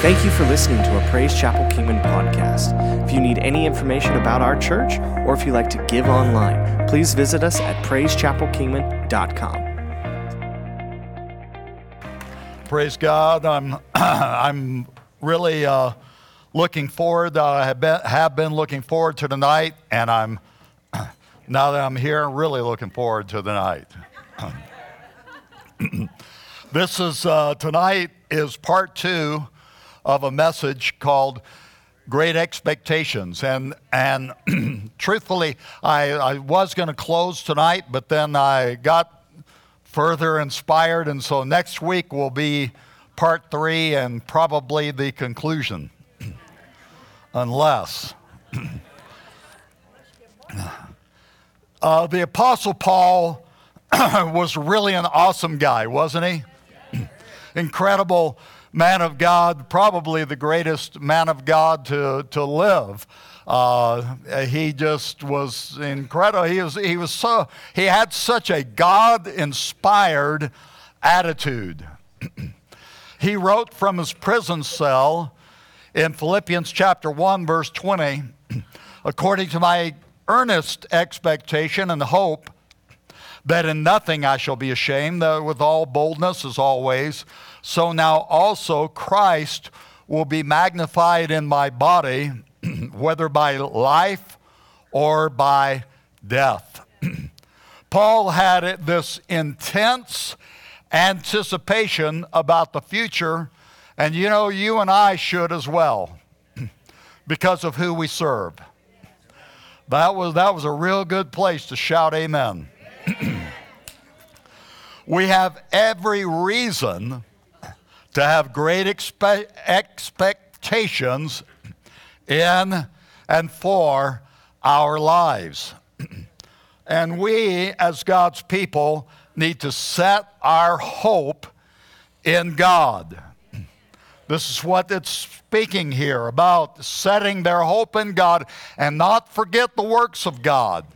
Thank you for listening to a Praise Chapel Kingman podcast. If you need any information about our church or if you like to give online, please visit us at praisechapelkingman.com. Praise God. I'm, I'm really uh, looking forward. Uh, I have been, have been looking forward to tonight, and I'm, now that I'm here, really looking forward to the night. this is, uh, tonight is part two of a message called Great Expectations. And, and truthfully, I, I was going to close tonight, but then I got further inspired. And so next week will be part three and probably the conclusion. Unless. uh, the Apostle Paul was really an awesome guy, wasn't he? Incredible man of God, probably the greatest man of God to, to live. Uh, he just was incredible. He was, he was so, he had such a God inspired attitude. he wrote from his prison cell in Philippians chapter 1, verse 20, according to my earnest expectation and hope that in nothing I shall be ashamed, that with all boldness as always so now also Christ will be magnified in my body, whether by life or by death. Paul had this intense anticipation about the future, and you know, you and I should as well, because of who we serve. That was, that was a real good place to shout amen. we have every reason to have great expe- expectations in and for our lives. and we, as God's people, need to set our hope in God. This is what it's speaking here about setting their hope in God and not forget the works of God.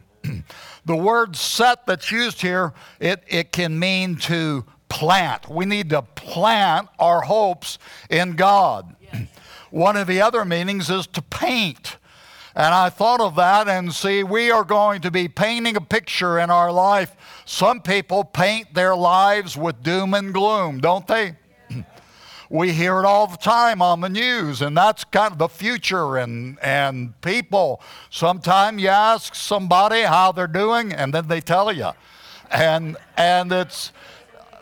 The word set that's used here, it, it can mean to plant. We need to plant our hopes in God. Yes. One of the other meanings is to paint. And I thought of that and see, we are going to be painting a picture in our life. Some people paint their lives with doom and gloom, don't they? We hear it all the time on the news, and that's kind of the future and, and people. Sometimes you ask somebody how they're doing, and then they tell you. And, and it's,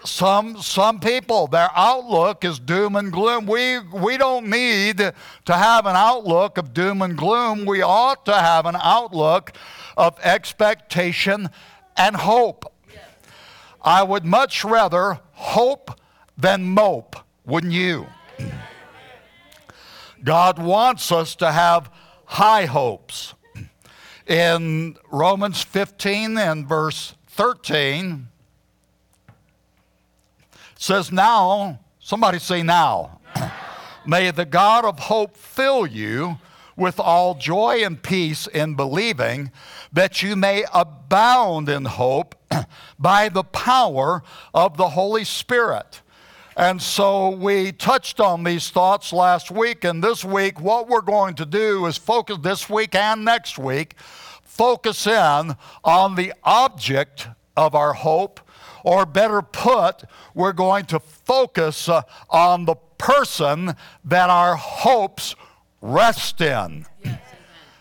some, some people, their outlook is doom and gloom. We, we don't need to have an outlook of doom and gloom. We ought to have an outlook of expectation and hope. I would much rather hope than mope, wouldn't you? God wants us to have high hopes. In Romans 15 and verse 13, says, Now, somebody say now. May the God of hope fill you with all joy and peace in believing, that you may abound in hope by the power of the Holy Spirit. And so we touched on these thoughts last week, and this week, what we're going to do is focus this week and next week, focus in on the object of our hope or better put, we're going to focus uh, on the person that our hopes rest in.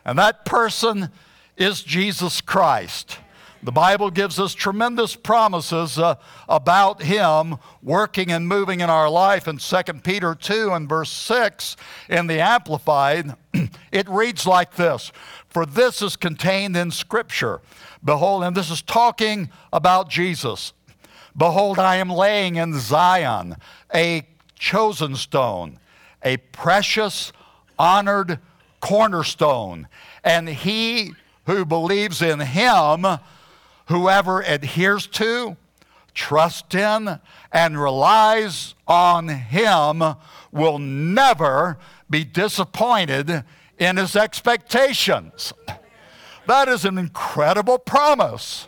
And that person is Jesus Christ. The Bible gives us tremendous promises uh, about Him working and moving in our life. In 2 Peter 2 and verse 6 in the Amplified, it reads like this For this is contained in Scripture. Behold, and this is talking about Jesus. Behold, I am laying in Zion a chosen stone, a precious, honored cornerstone. And he who believes in him, whoever adheres to, trusts in, and relies on him will never be disappointed in his expectations. That is an incredible promise,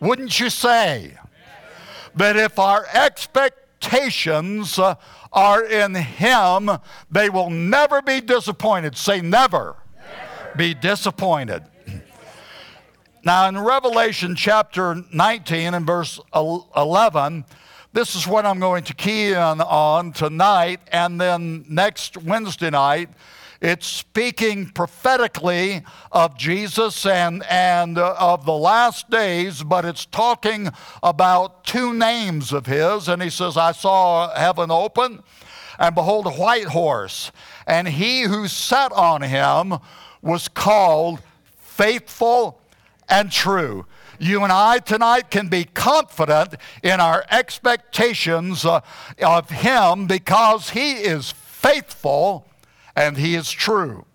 wouldn't you say? But if our expectations are in Him, they will never be disappointed. Say never, never. be disappointed. Now, in Revelation chapter 19 and verse 11, this is what I'm going to key in on tonight, and then next Wednesday night. It's speaking prophetically of Jesus and, and uh, of the last days, but it's talking about two names of his. And he says, I saw heaven open, and behold, a white horse. And he who sat on him was called faithful and true. You and I tonight can be confident in our expectations uh, of Him because He is faithful and He is true.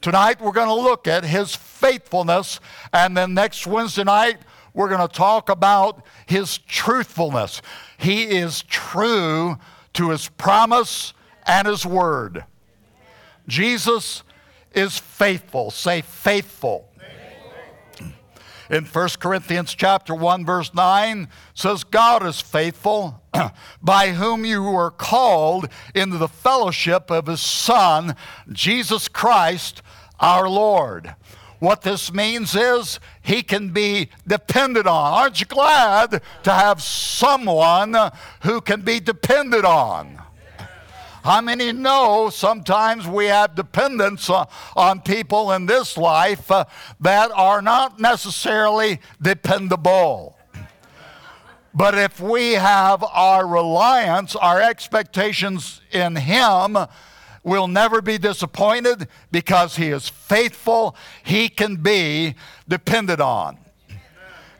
Tonight we're going to look at His faithfulness, and then next Wednesday night we're going to talk about His truthfulness. He is true to His promise and His word. Jesus is faithful. Say faithful in 1 Corinthians chapter 1 verse 9 says God is faithful by whom you were called into the fellowship of his son Jesus Christ our Lord. What this means is he can be depended on. Aren't you glad to have someone who can be depended on? How many know sometimes we have dependence on people in this life uh, that are not necessarily dependable? But if we have our reliance, our expectations in Him, we'll never be disappointed because He is faithful. He can be depended on.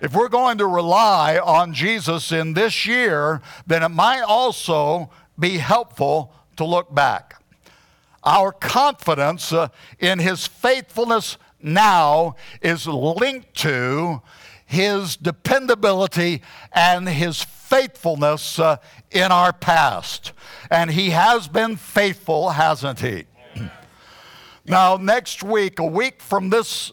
If we're going to rely on Jesus in this year, then it might also be helpful to look back. Our confidence uh, in his faithfulness now is linked to his dependability and his faithfulness uh, in our past. And he has been faithful, hasn't he? now, next week, a week from this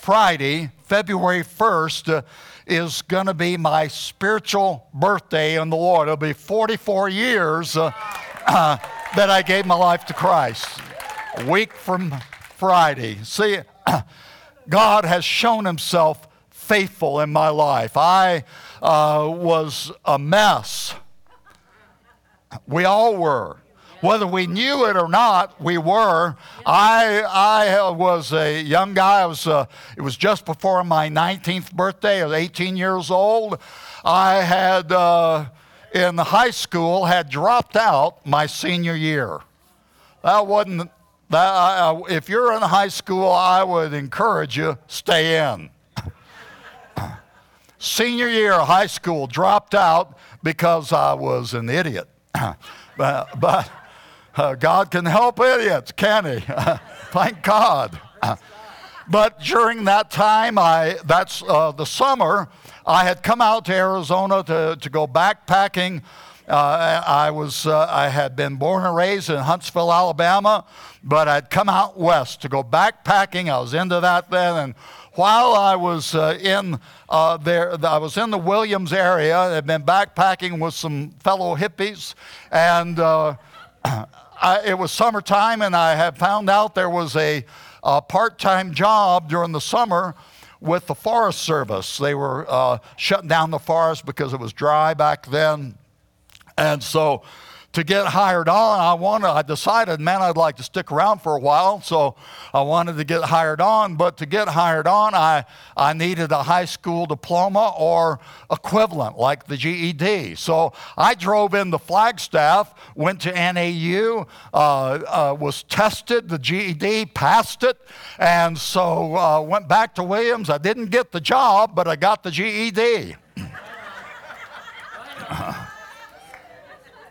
Friday, February 1st, uh, is going to be my spiritual birthday in the Lord. It'll be 44 years. Uh, that I gave my life to Christ. A week from Friday. See, God has shown himself faithful in my life. I uh, was a mess. We all were. Whether we knew it or not, we were. I, I was a young guy. I was, uh, it was just before my 19th birthday. I was 18 years old. I had uh, in high school had dropped out my senior year. That wasn't that. If you're in high school, I would encourage you stay in. senior year of high school, dropped out because I was an idiot. but, but uh, God can help idiots, can He? Thank God. but during that time, I that's uh, the summer. I had come out to Arizona to, to go backpacking. Uh, I, was, uh, I had been born and raised in Huntsville, Alabama, but I'd come out west to go backpacking. I was into that then. And while I was uh, in uh, there, I was in the Williams area. I'd been backpacking with some fellow hippies, and uh, I, it was summertime, and I had found out there was a, a part-time job during the summer with the Forest Service. They were uh, shutting down the forest because it was dry back then. And so to get hired on, I wanted, I decided, man, I'd like to stick around for a while. So I wanted to get hired on. But to get hired on, I, I needed a high school diploma or equivalent, like the GED. So I drove into Flagstaff, went to NAU, uh, uh, was tested, the GED, passed it. And so uh, went back to Williams. I didn't get the job, but I got the GED.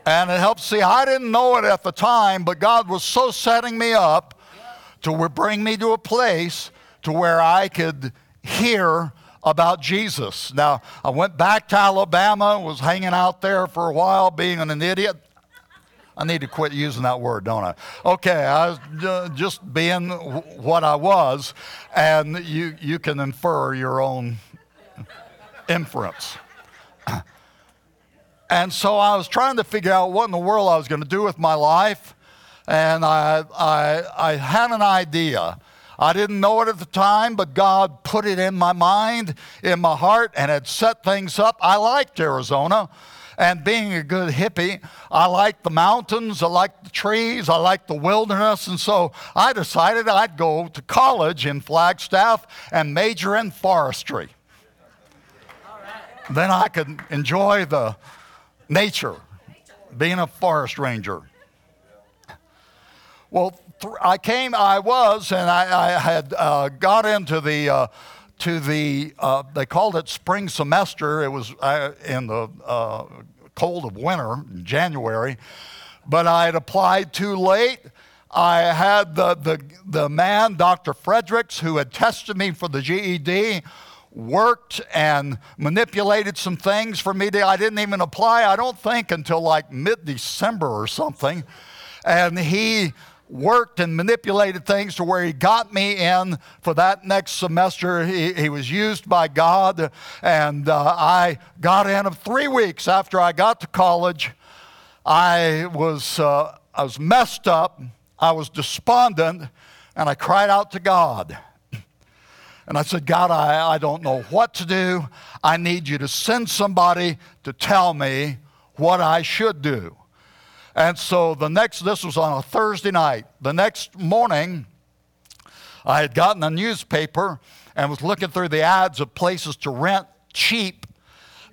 And it helps see, I didn't know it at the time, but God was so setting me up to bring me to a place to where I could hear about Jesus. Now, I went back to Alabama, was hanging out there for a while, being an idiot. I need to quit using that word, don't I? Okay, I was just being what I was, and you, you can infer your own inference. And so I was trying to figure out what in the world I was going to do with my life. And I, I, I had an idea. I didn't know it at the time, but God put it in my mind, in my heart, and had set things up. I liked Arizona. And being a good hippie, I like the mountains, I like the trees, I like the wilderness. And so I decided I'd go to college in Flagstaff and major in forestry. Then I could enjoy the nature, being a forest ranger. Well, th- I came, I was, and I, I had uh, got into the. Uh, to the, uh, they called it spring semester. It was uh, in the uh, cold of winter, January, but I had applied too late. I had the, the, the man, Dr. Fredericks, who had tested me for the GED, worked and manipulated some things for me. To, I didn't even apply, I don't think, until like mid December or something. And he worked and manipulated things to where he got me in for that next semester. He, he was used by God, and uh, I got in three weeks after I got to college. I was, uh, I was messed up, I was despondent, and I cried out to God. And I said, God, I, I don't know what to do. I need you to send somebody to tell me what I should do. And so the next, this was on a Thursday night. The next morning, I had gotten a newspaper and was looking through the ads of places to rent cheap.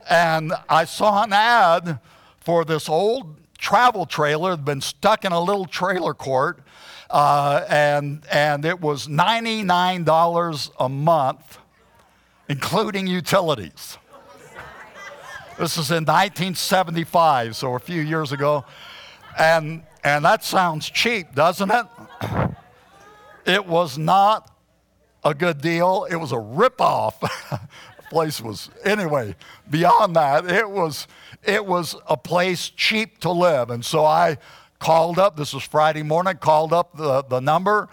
And I saw an ad for this old travel trailer that had been stuck in a little trailer court. Uh, and, and it was $99 a month, including utilities. This is in 1975, so a few years ago. And, and that sounds cheap, doesn't it? It was not a good deal. It was a ripoff. Place was anyway beyond that it was it was a place cheap to live and so i called up this was friday morning called up the, the number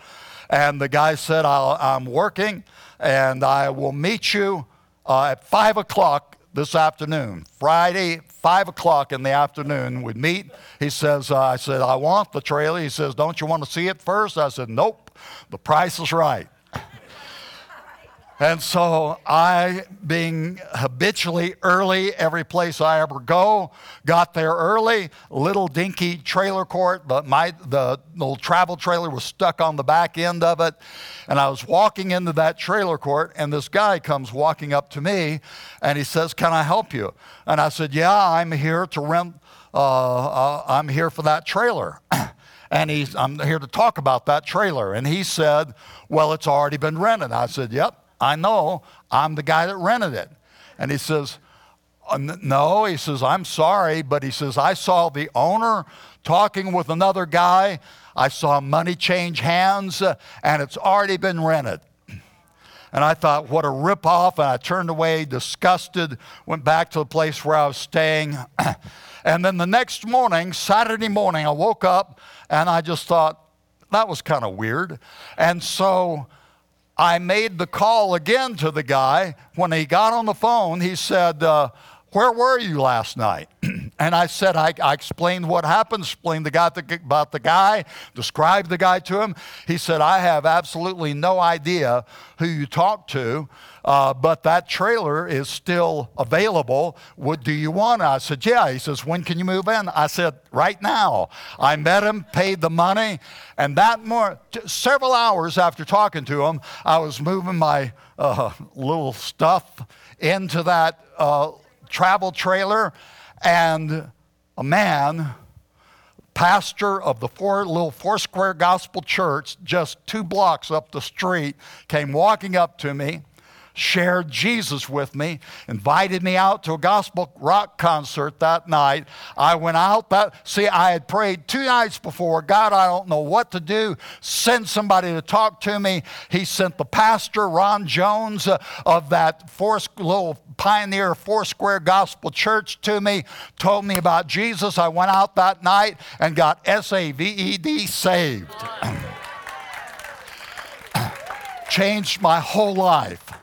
and the guy said i am working and i will meet you uh, at 5 o'clock this afternoon friday 5 o'clock in the afternoon, we'd meet. He says, uh, I said, I want the trailer. He says, Don't you want to see it first? I said, Nope, the price is right. And so I, being habitually early every place I ever go, got there early. Little dinky trailer court, but my the little travel trailer was stuck on the back end of it. And I was walking into that trailer court, and this guy comes walking up to me, and he says, "Can I help you?" And I said, "Yeah, I'm here to rent. Uh, uh, I'm here for that trailer." and he's, I'm here to talk about that trailer. And he said, Well, it's already been rented. I said, Yep. I know I'm the guy that rented it. And he says, uh, No, he says, I'm sorry, but he says, I saw the owner talking with another guy. I saw money change hands, uh, and it's already been rented. And I thought, what a ripoff. And I turned away, disgusted, went back to the place where I was staying. and then the next morning, Saturday morning, I woke up and I just thought, that was kind of weird. And so I made the call again to the guy. When he got on the phone, he said, uh, Where were you last night? and I said, I, I, explained what happened, explained the guy, the, about the guy, described the guy to him. He said, I have absolutely no idea who you talked to. Uh, but that trailer is still available. What do you want? I said, yeah. He says, when can you move in? I said, right now. I met him, paid the money, and that more several hours after talking to him, I was moving my uh, little stuff into that uh, travel trailer, and a man pastor of the four, little Foursquare Gospel Church, just two blocks up the street, came walking up to me shared Jesus with me, invited me out to a gospel rock concert that night. I went out that, see, I had prayed two nights before, God, I don't know what to do. Send somebody to talk to me. He sent the pastor, Ron Jones, uh, of that four, little pioneer Foursquare Gospel Church to me, told me about Jesus. I went out that night and got S A V E D saved. Changed my whole life.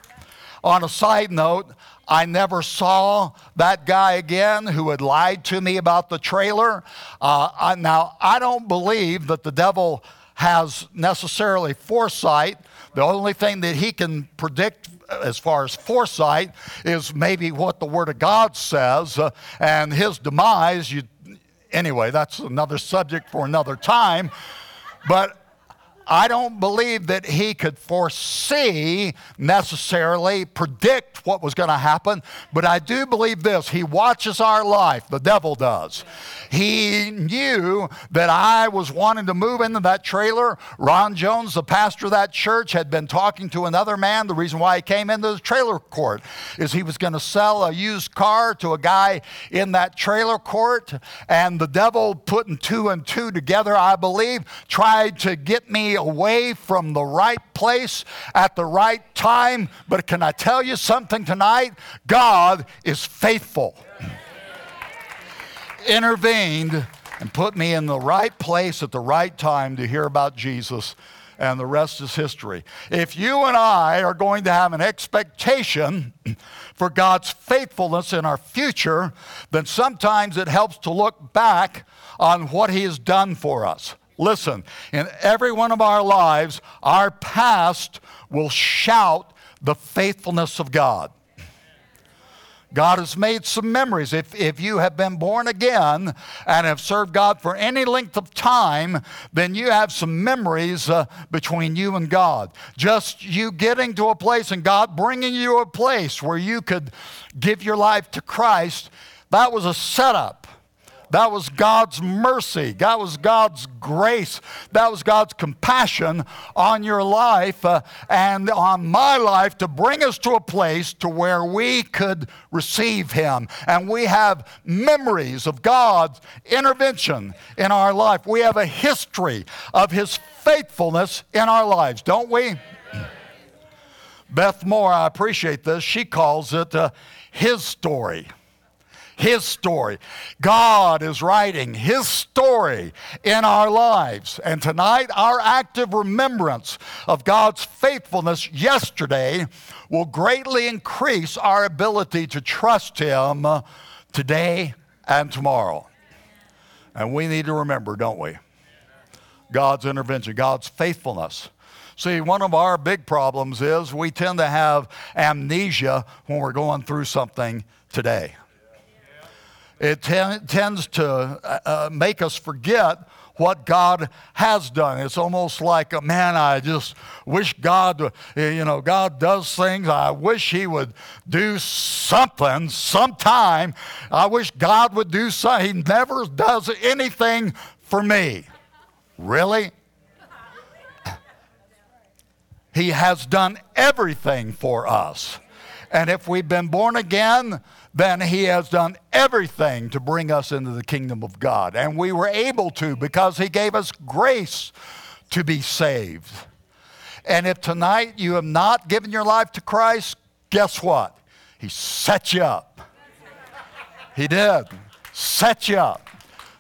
On a side note, I never saw that guy again who had lied to me about the trailer. Uh, I, now, I don't believe that the devil has necessarily foresight. The only thing that he can predict as far as foresight is maybe what the Word of God says, uh, and his demise, you, anyway, that's another subject for another time. But I don't believe that he could foresee necessarily, predict what was going to happen, but I do believe this. He watches our life, the devil does. He knew that I was wanting to move into that trailer. Ron Jones, the pastor of that church, had been talking to another man. The reason why he came into the trailer court is he was going to sell a used car to a guy in that trailer court, and the devil, putting two and two together, I believe, tried to get me away from the right place at the right time. But can I tell you something tonight? God is faithful. Intervened and put me in the right place at the right time to hear about Jesus and the rest is history. If you and I are going to have an expectation for God's faithfulness in our future, then sometimes it helps to look back on what He has done for us. Listen, in every one of our lives, our past will shout the faithfulness of God. God has made some memories. If, if you have been born again and have served God for any length of time, then you have some memories uh, between you and God. Just you getting to a place and God bringing you a place where you could give your life to Christ, that was a setup. That was God's mercy. That was God's grace. That was God's compassion on your life uh, and on my life to bring us to a place to where we could receive Him. And we have memories of God's intervention in our life. We have a history of His faithfulness in our lives, don't we? Beth Moore, I appreciate this. She calls it uh, His story. His story. God is writing His story in our lives. And tonight, our active remembrance of God's faithfulness yesterday will greatly increase our ability to trust Him today and tomorrow. And we need to remember, don't we? God's intervention, God's faithfulness. See, one of our big problems is we tend to have amnesia when we're going through something today it ten, tends to uh, uh, make us forget what God has done. It's almost like, uh, man, I just wish God, uh, you know, God does things. I wish He would do something sometime. I wish God would do something. He never does anything for me. Really? He has done everything for us. And if we've been born again, then he has done everything to bring us into the kingdom of God. And we were able to because he gave us grace to be saved. And if tonight you have not given your life to Christ, guess what? He set you up. He did. Set you up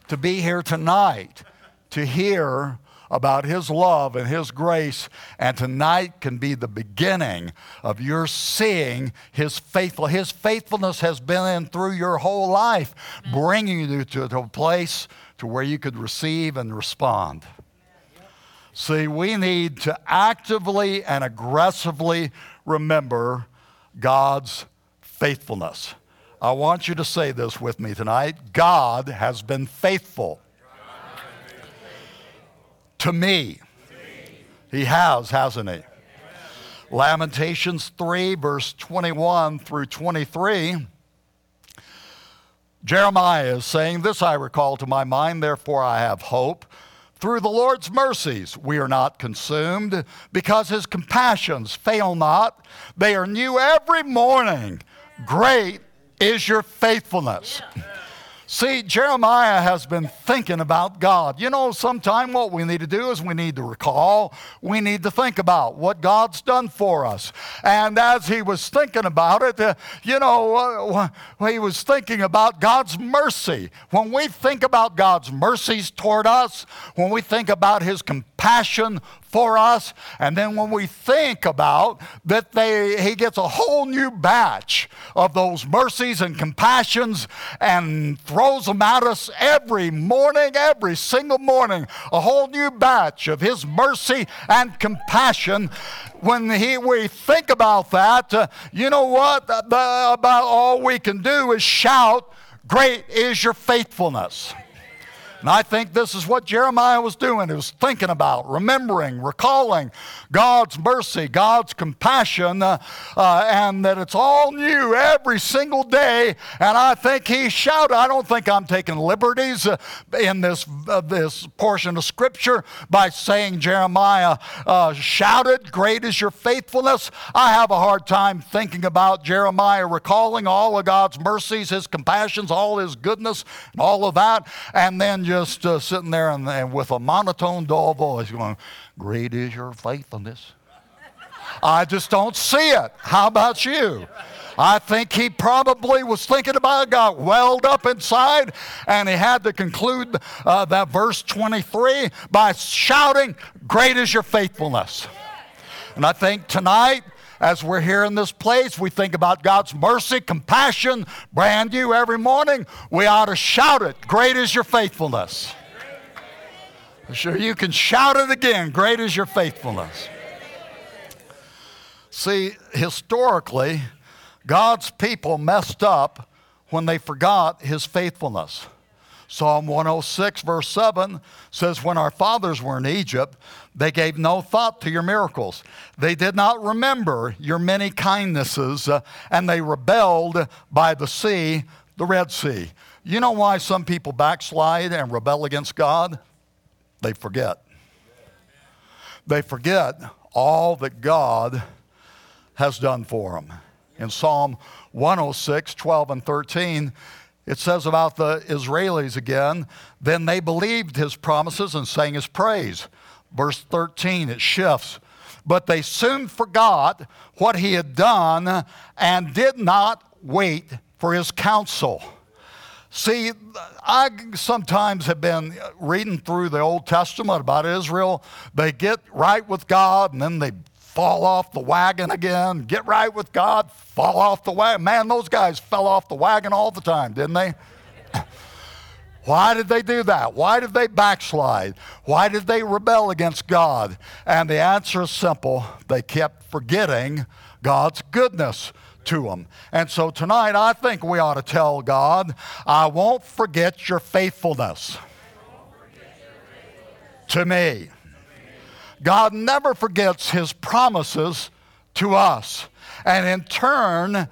to be here tonight to hear about His love and His grace, and tonight can be the beginning of your seeing His faithful. His faithfulness has been in through your whole life, bringing you to, to a place to where you could receive and respond. See, we need to actively and aggressively remember God's faithfulness. I want you to say this with me tonight God has been faithful to me. He has, hasn't he? Lamentations 3, verse 21 through 23. Jeremiah is saying, This I recall to my mind, therefore I have hope. Through the Lord's mercies we are not consumed, because his compassions fail not. They are new every morning. Great is your faithfulness. Yeah. See, Jeremiah has been thinking about God. You know, sometime what we need to do is we need to recall, we need to think about what God's done for us. And as he was thinking about it, uh, you know, uh, he was thinking about God's mercy. When we think about God's mercies toward us, when we think about his compassion for us. And then when we think about that they, he gets a whole new batch of those mercies and compassions and throws them at us every morning, every single morning, a whole new batch of his mercy and compassion. When he, we think about that, uh, you know what? The, about all we can do is shout, Great is your faithfulness. And I think this is what Jeremiah was doing. He was thinking about, remembering, recalling God's mercy, God's compassion, uh, uh, and that it's all new every single day. And I think he shouted, I don't think I'm taking liberties uh, in this, uh, this portion of Scripture by saying Jeremiah uh, shouted, Great is your faithfulness. I have a hard time thinking about Jeremiah recalling all of God's mercies, his compassions, all his goodness, and all of that. And then just uh, sitting there and, and with a monotone, dull voice going, Great is your faithfulness. I just don't see it. How about you? I think he probably was thinking about it, got welled up inside, and he had to conclude uh, that verse 23 by shouting, Great is your faithfulness. And I think tonight, as we're here in this place, we think about God's mercy, compassion, brand new every morning. We ought to shout it. Great is your faithfulness. I'm sure, you can shout it again. Great is your faithfulness. See, historically, God's people messed up when they forgot his faithfulness. Psalm 106, verse 7 says, When our fathers were in Egypt, they gave no thought to your miracles. They did not remember your many kindnesses, uh, and they rebelled by the sea, the Red Sea. You know why some people backslide and rebel against God? They forget. They forget all that God has done for them. In Psalm 106, 12, and 13, it says about the Israelis again, then they believed his promises and sang his praise. Verse 13, it shifts. But they soon forgot what he had done and did not wait for his counsel. See, I sometimes have been reading through the Old Testament about Israel. They get right with God and then they fall off the wagon again, get right with God, fall off the wagon. Man, those guys fell off the wagon all the time, didn't they? Why did they do that? Why did they backslide? Why did they rebel against God? And the answer is simple they kept forgetting God's goodness to them. And so tonight, I think we ought to tell God, I won't forget your faithfulness to me. God never forgets his promises to us. And in turn,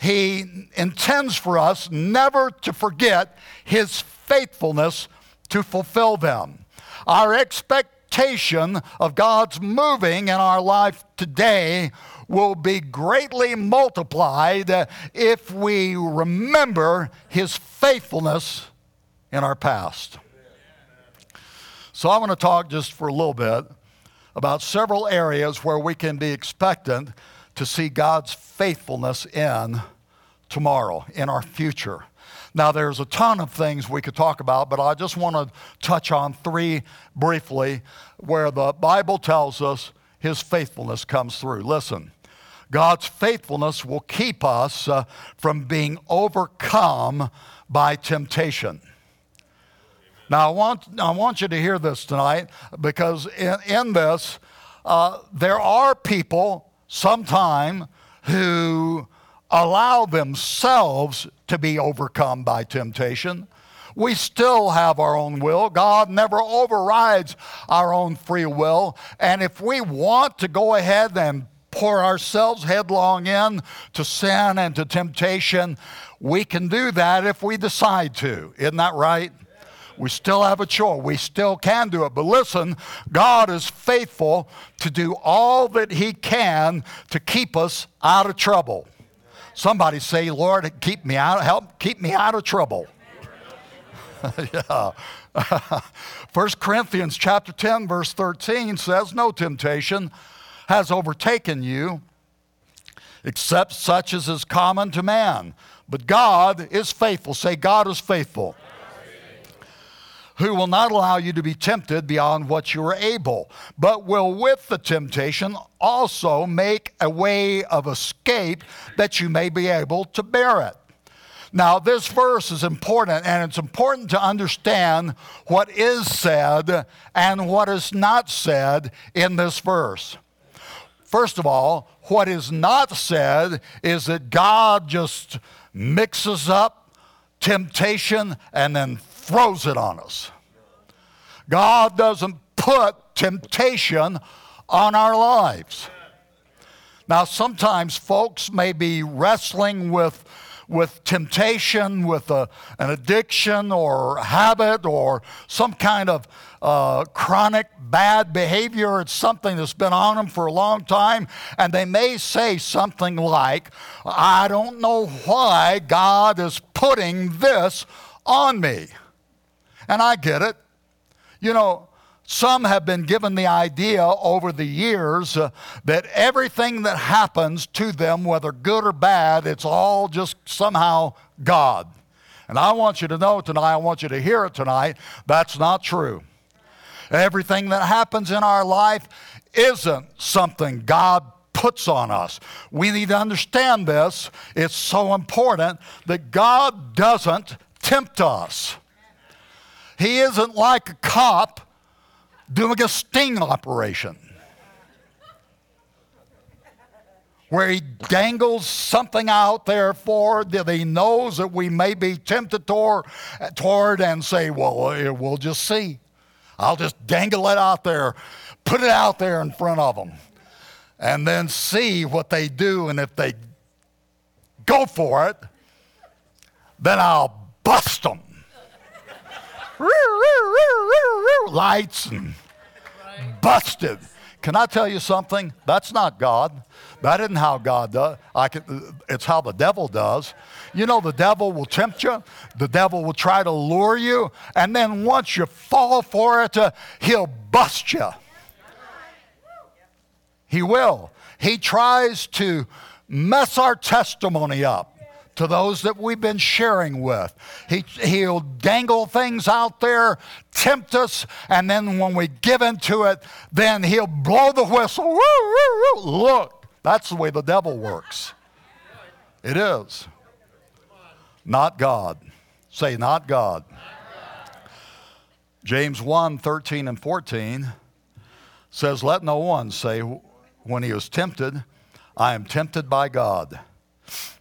he intends for us never to forget his faithfulness to fulfill them. Our expectation of God's moving in our life today will be greatly multiplied if we remember his faithfulness in our past. So, I want to talk just for a little bit about several areas where we can be expectant to see God's faithfulness in tomorrow, in our future. Now, there's a ton of things we could talk about, but I just want to touch on three briefly where the Bible tells us his faithfulness comes through. Listen, God's faithfulness will keep us uh, from being overcome by temptation. Now, I want, I want you to hear this tonight because in, in this, uh, there are people sometime who allow themselves to be overcome by temptation. We still have our own will. God never overrides our own free will. And if we want to go ahead and pour ourselves headlong in to sin and to temptation, we can do that if we decide to. Isn't that right? We still have a chore. We still can do it. But listen, God is faithful to do all that He can to keep us out of trouble. Somebody say, Lord, keep me out, help keep me out of trouble. yeah. 1 Corinthians chapter 10, verse 13 says, No temptation has overtaken you except such as is common to man. But God is faithful. Say, God is faithful who will not allow you to be tempted beyond what you are able, but will with the temptation also make a way of escape that you may be able to bear it. Now, this verse is important, and it's important to understand what is said and what is not said in this verse. First of all, what is not said is that God just mixes up temptation and then throws it on us. God doesn't put temptation on our lives. Now, sometimes folks may be wrestling with, with temptation, with a, an addiction or habit or some kind of uh, chronic bad behavior. It's something that's been on them for a long time. And they may say something like, I don't know why God is putting this on me. And I get it. You know, some have been given the idea over the years uh, that everything that happens to them, whether good or bad, it's all just somehow God. And I want you to know tonight, I want you to hear it tonight, that's not true. Everything that happens in our life isn't something God puts on us. We need to understand this. It's so important that God doesn't tempt us. He isn't like a cop doing a sting operation where he dangles something out there for that he knows that we may be tempted toward, toward and say, well, eh, we'll just see. I'll just dangle it out there, put it out there in front of them, and then see what they do. And if they go for it, then I'll bust them. Lights and busted. Can I tell you something? That's not God. That isn't how God does. I can, it's how the devil does. You know, the devil will tempt you. The devil will try to lure you. And then once you fall for it, uh, he'll bust you. He will. He tries to mess our testimony up to those that we've been sharing with. He, he'll dangle things out there, tempt us, and then when we give into it, then he'll blow the whistle. Woo, woo, woo. Look, that's the way the devil works. It is. Not God. Say, not God. James 1 13 and 14 says, Let no one say when he is tempted, I am tempted by God.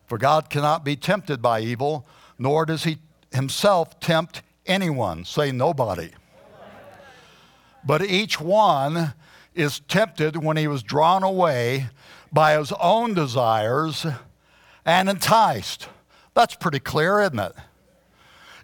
For God cannot be tempted by evil, nor does he himself tempt anyone. Say nobody. But each one is tempted when he was drawn away by his own desires and enticed. That's pretty clear, isn't it?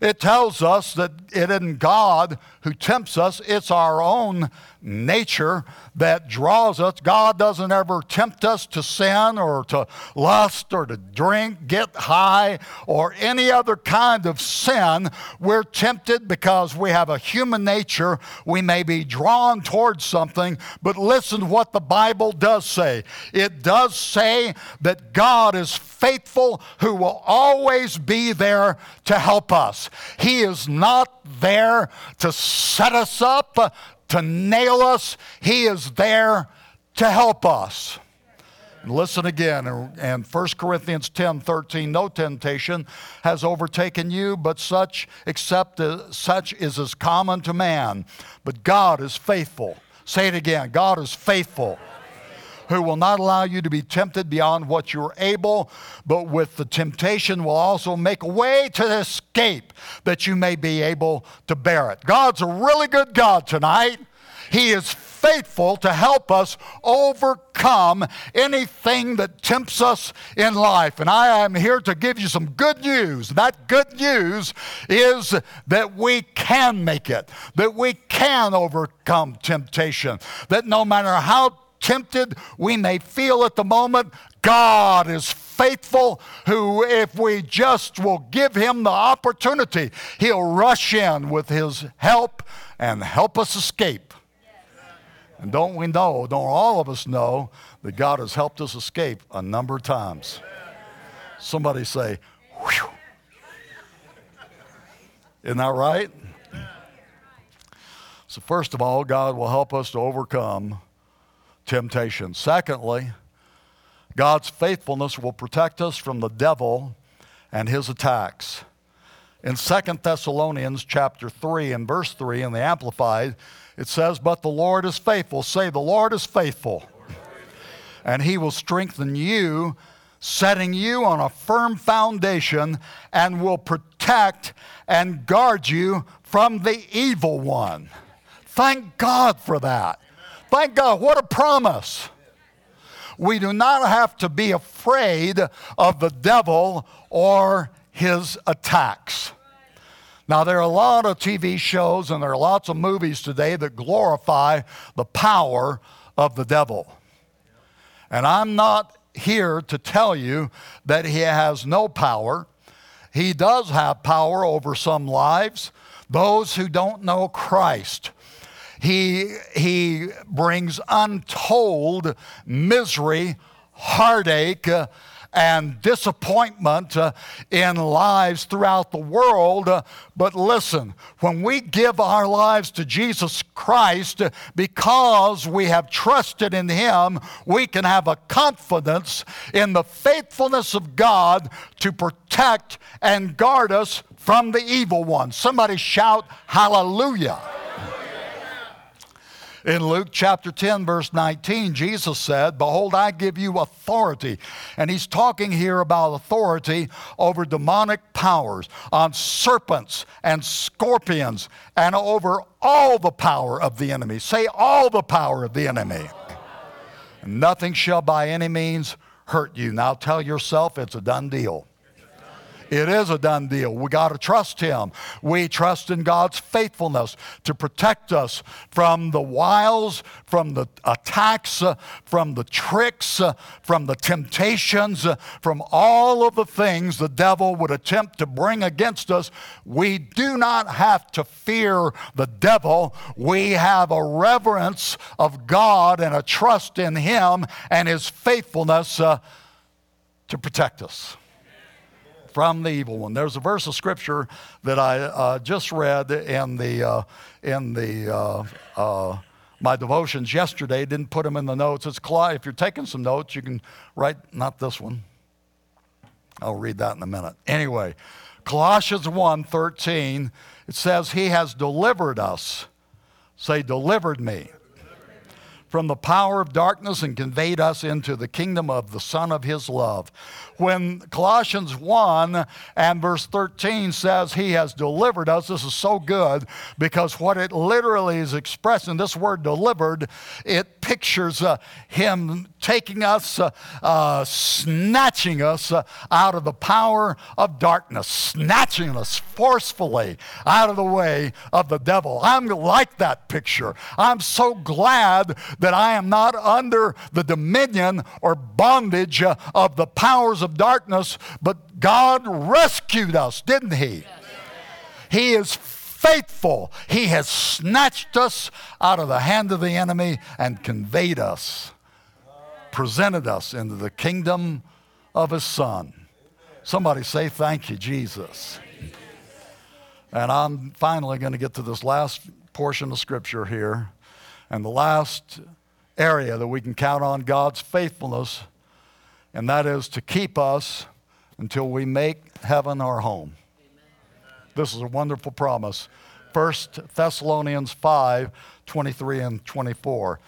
It tells us that it isn't God who tempts us, it's our own nature that draws us. God doesn't ever tempt us to sin or to lust or to drink, get high, or any other kind of sin. We're tempted because we have a human nature. We may be drawn towards something, but listen to what the Bible does say. It does say that God is faithful who will always be there to help us. He is not there to set us up, to nail us. He is there to help us. Listen again, and 1 Corinthians 10 13, no temptation has overtaken you, but such except uh, such is as common to man. But God is faithful. Say it again God is faithful who will not allow you to be tempted beyond what you're able, but with the temptation will also make a way to escape that you may be able to bear it. God's a really good God tonight. He is faithful to help us overcome anything that tempts us in life. And I am here to give you some good news. That good news is that we can make it, that we can overcome temptation, that no matter how tempted we may feel at the moment, God is faithful, who, if we just will give him the opportunity, he'll rush in with his help and help us escape. And don't we know, don't all of us know, that God has helped us escape a number of times? Somebody say, Whew. Isn't that right? So, first of all, God will help us to overcome temptation. Secondly, God's faithfulness will protect us from the devil and his attacks. In 2 Thessalonians chapter 3 and verse 3 in the Amplified, it says, But the Lord is faithful. Say, The Lord is faithful. And he will strengthen you, setting you on a firm foundation, and will protect and guard you from the evil one. Thank God for that. Thank God. What a promise. We do not have to be afraid of the devil or his attacks. Now, there are a lot of TV shows and there are lots of movies today that glorify the power of the devil. And I'm not here to tell you that he has no power. He does have power over some lives, those who don't know Christ. He, he brings untold misery, heartache, uh, and disappointment uh, in lives throughout the world. Uh, but listen, when we give our lives to Jesus Christ uh, because we have trusted in Him, we can have a confidence in the faithfulness of God to protect and guard us from the evil one. Somebody shout, Hallelujah. In Luke chapter 10, verse 19, Jesus said, Behold, I give you authority. And he's talking here about authority over demonic powers, on serpents and scorpions, and over all the power of the enemy. Say, all the power of the enemy. Nothing shall by any means hurt you. Now tell yourself it's a done deal. It is a done deal. We got to trust Him. We trust in God's faithfulness to protect us from the wiles, from the attacks, uh, from the tricks, uh, from the temptations, uh, from all of the things the devil would attempt to bring against us. We do not have to fear the devil. We have a reverence of God and a trust in Him and His faithfulness uh, to protect us from the evil one. There's a verse of scripture that I uh, just read in the uh, in the uh, uh my devotions yesterday. Didn't put them in the notes. It's Colossians. if you're taking some notes, you can write not this one. I'll read that in a minute. Anyway, Colossians 1:13 it says he has delivered us. Say delivered me from the power of darkness and conveyed us into the kingdom of the Son of His love. When Colossians 1 and verse 13 says, He has delivered us, this is so good because what it literally is expressing, this word delivered, it pictures uh, Him taking us, uh, uh, snatching us uh, out of the power of darkness, snatching us forcefully out of the way of the devil. I'm like that picture. I'm so glad that I am not under the dominion or bondage of the powers of darkness, but God rescued us, didn't He? He is faithful. He has snatched us out of the hand of the enemy and conveyed us, presented us into the kingdom of His Son. Somebody say, Thank you, Jesus. And I'm finally going to get to this last portion of Scripture here. And the last area that we can count on God's faithfulness, and that is to keep us until we make heaven our home. This is a wonderful promise. 1 Thessalonians 5 23 and 24.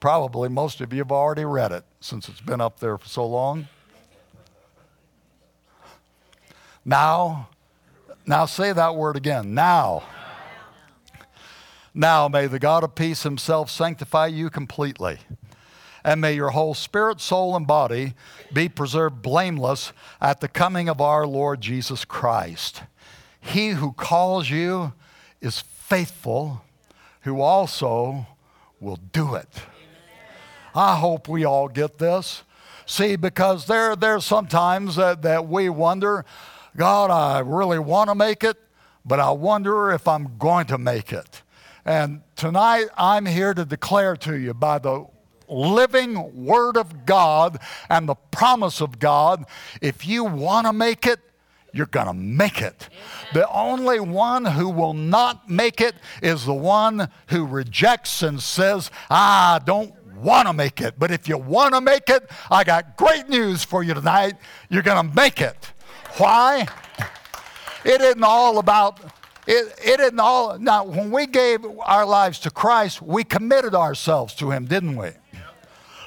Probably most of you have already read it since it's been up there for so long. Now, now say that word again. Now. Now may the God of peace himself sanctify you completely. And may your whole spirit, soul, and body be preserved blameless at the coming of our Lord Jesus Christ. He who calls you is faithful, who also will do it. I hope we all get this. See, because there, there's sometimes that, that we wonder, God, I really want to make it, but I wonder if I'm going to make it. And tonight I'm here to declare to you by the living Word of God and the promise of God if you want to make it, you're going to make it. The only one who will not make it is the one who rejects and says, I don't want to make it. But if you want to make it, I got great news for you tonight. You're going to make it. Why? It isn't all about it, it isn't all. Now, when we gave our lives to Christ, we committed ourselves to Him, didn't we?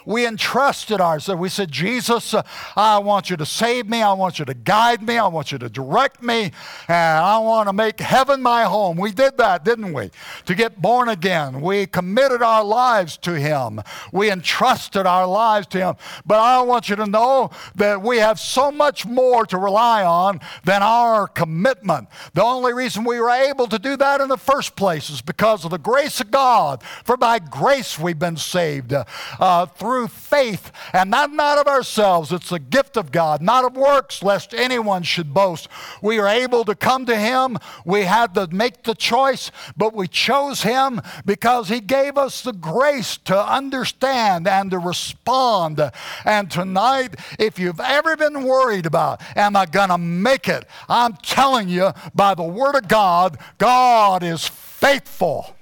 We entrusted ourselves. We said, Jesus, uh, I want you to save me. I want you to guide me. I want you to direct me. And I want to make heaven my home. We did that, didn't we? To get born again. We committed our lives to Him. We entrusted our lives to Him. But I want you to know that we have so much more to rely on than our commitment. The only reason we were able to do that in the first place is because of the grace of God. For by grace we've been saved uh, through through faith, and not, not of ourselves. It's a gift of God, not of works, lest anyone should boast. We are able to come to Him. We had to make the choice, but we chose Him because He gave us the grace to understand and to respond. And tonight, if you've ever been worried about, am I going to make it? I'm telling you, by the Word of God, God is faithful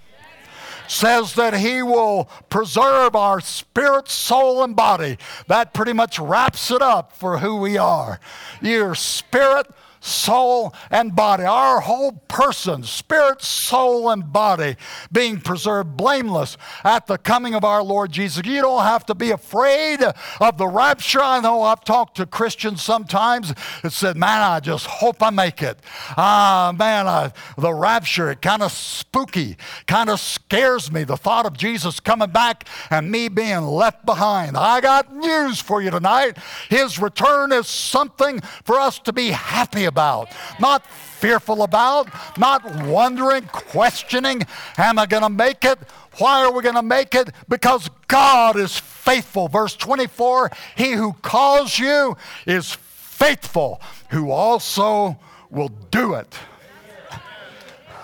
says that He will preserve our spirit, soul, and body. That pretty much wraps it up for who we are. Your spirit, soul, and body. Our whole person, spirit, soul, and body being preserved blameless at the coming of our Lord Jesus. You don't have to be afraid of the rapture. I know I've talked to Christians sometimes that said, Man, I just hope I make it. Ah, man, I, the rapture, it kind of spooky, kind of scares me. The thought of Jesus coming back and me being left behind. I got news for you tonight. His return is something for us to be happy about about, not fearful about, not wondering, questioning, am I going to make it? Why are we going to make it? Because God is faithful. Verse 24 He who calls you is faithful, who also will do it.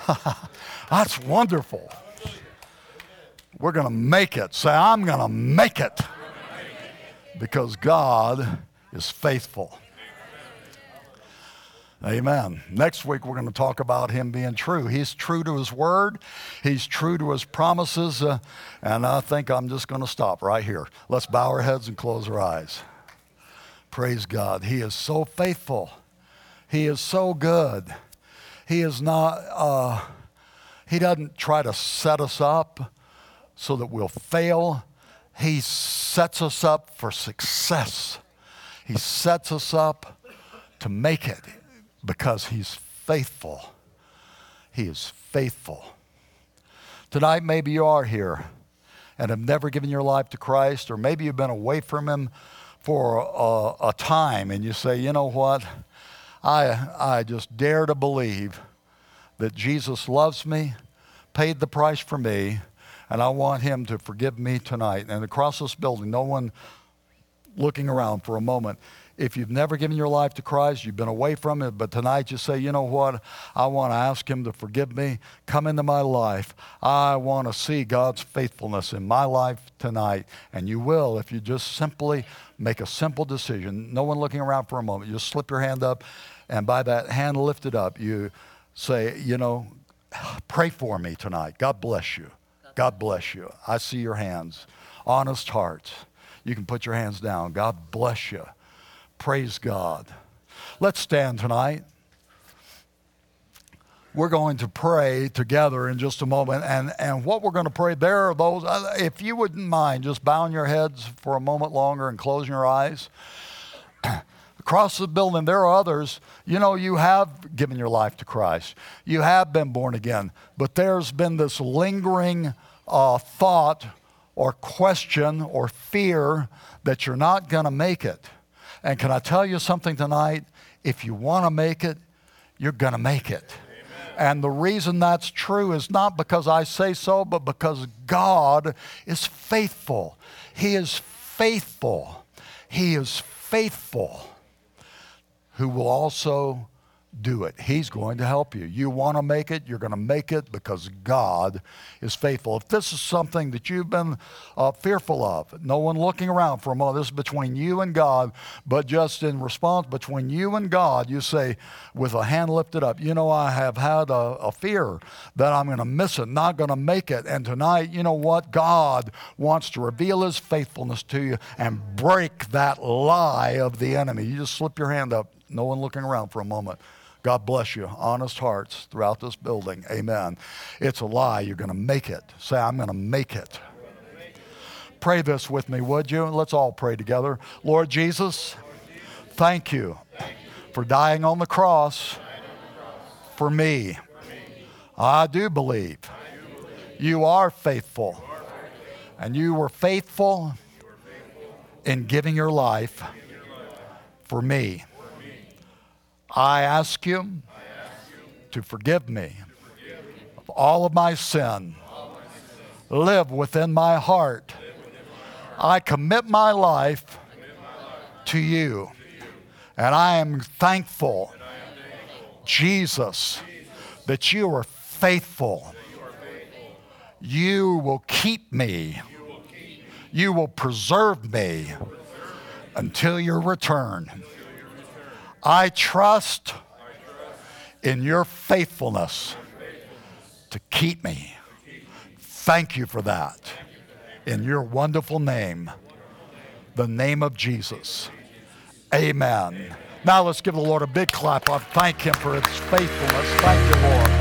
That's wonderful. We're going to make it. Say, I'm going to make it. Because God is faithful. Amen. Next week, we're going to talk about him being true. He's true to his word, he's true to his promises. Uh, and I think I'm just going to stop right here. Let's bow our heads and close our eyes. Praise God. He is so faithful, he is so good. He is not, uh, he doesn't try to set us up so that we'll fail. He sets us up for success. He sets us up to make it because He's faithful. He is faithful. Tonight, maybe you are here and have never given your life to Christ, or maybe you've been away from Him for a, a time and you say, you know what? I, I just dare to believe that Jesus loves me, paid the price for me, and I want Him to forgive me tonight. And across this building, no one looking around for a moment if you've never given your life to Christ, you've been away from it, but tonight you say, you know what? I want to ask Him to forgive me, come into my life. I want to see God's faithfulness in my life tonight. And you will if you just simply make a simple decision. No one looking around for a moment. You just slip your hand up, and by that hand lifted up, you say, you know, pray for me tonight. God bless you. God bless you. I see your hands. Honest hearts. You can put your hands down. God bless you. Praise God. Let's stand tonight. We're going to pray together in just a moment. And, and what we're going to pray, there are those, uh, if you wouldn't mind just bowing your heads for a moment longer and closing your eyes. Across the building, there are others. You know, you have given your life to Christ, you have been born again, but there's been this lingering uh, thought or question or fear that you're not going to make it. And can I tell you something tonight? If you want to make it, you're going to make it. Amen. And the reason that's true is not because I say so, but because God is faithful. He is faithful. He is faithful, who will also do it. He's going to help you. You want to make it, you're going to make it because God is faithful. If this is something that you've been uh, fearful of, no one looking around for a moment, this is between you and God, but just in response between you and God, you say with a hand lifted up, you know, I have had a, a fear that I'm going to miss it, not going to make it. And tonight, you know what? God wants to reveal his faithfulness to you and break that lie of the enemy. You just slip your hand up, no one looking around for a moment. God bless you. Honest hearts throughout this building. Amen. It's a lie. You're going to make it. Say, I'm going to make it. Pray this with me, would you? Let's all pray together. Lord Jesus, thank you for dying on the cross for me. I do believe you are faithful. And you were faithful in giving your life for me. I ask you to forgive me of all of my sin. Live within my heart. I commit my life to you. And I am thankful, Jesus, that you are faithful. You will keep me. You will preserve me until your return. I trust in your faithfulness to keep me. Thank you for that. In your wonderful name, the name of Jesus. Amen. Now let's give the Lord a big clap of thank Him for His faithfulness. Thank you, Lord.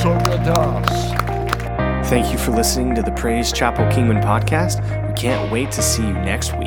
So good to us. Thank you for listening to the Praise Chapel Kingman podcast. We can't wait to see you next week.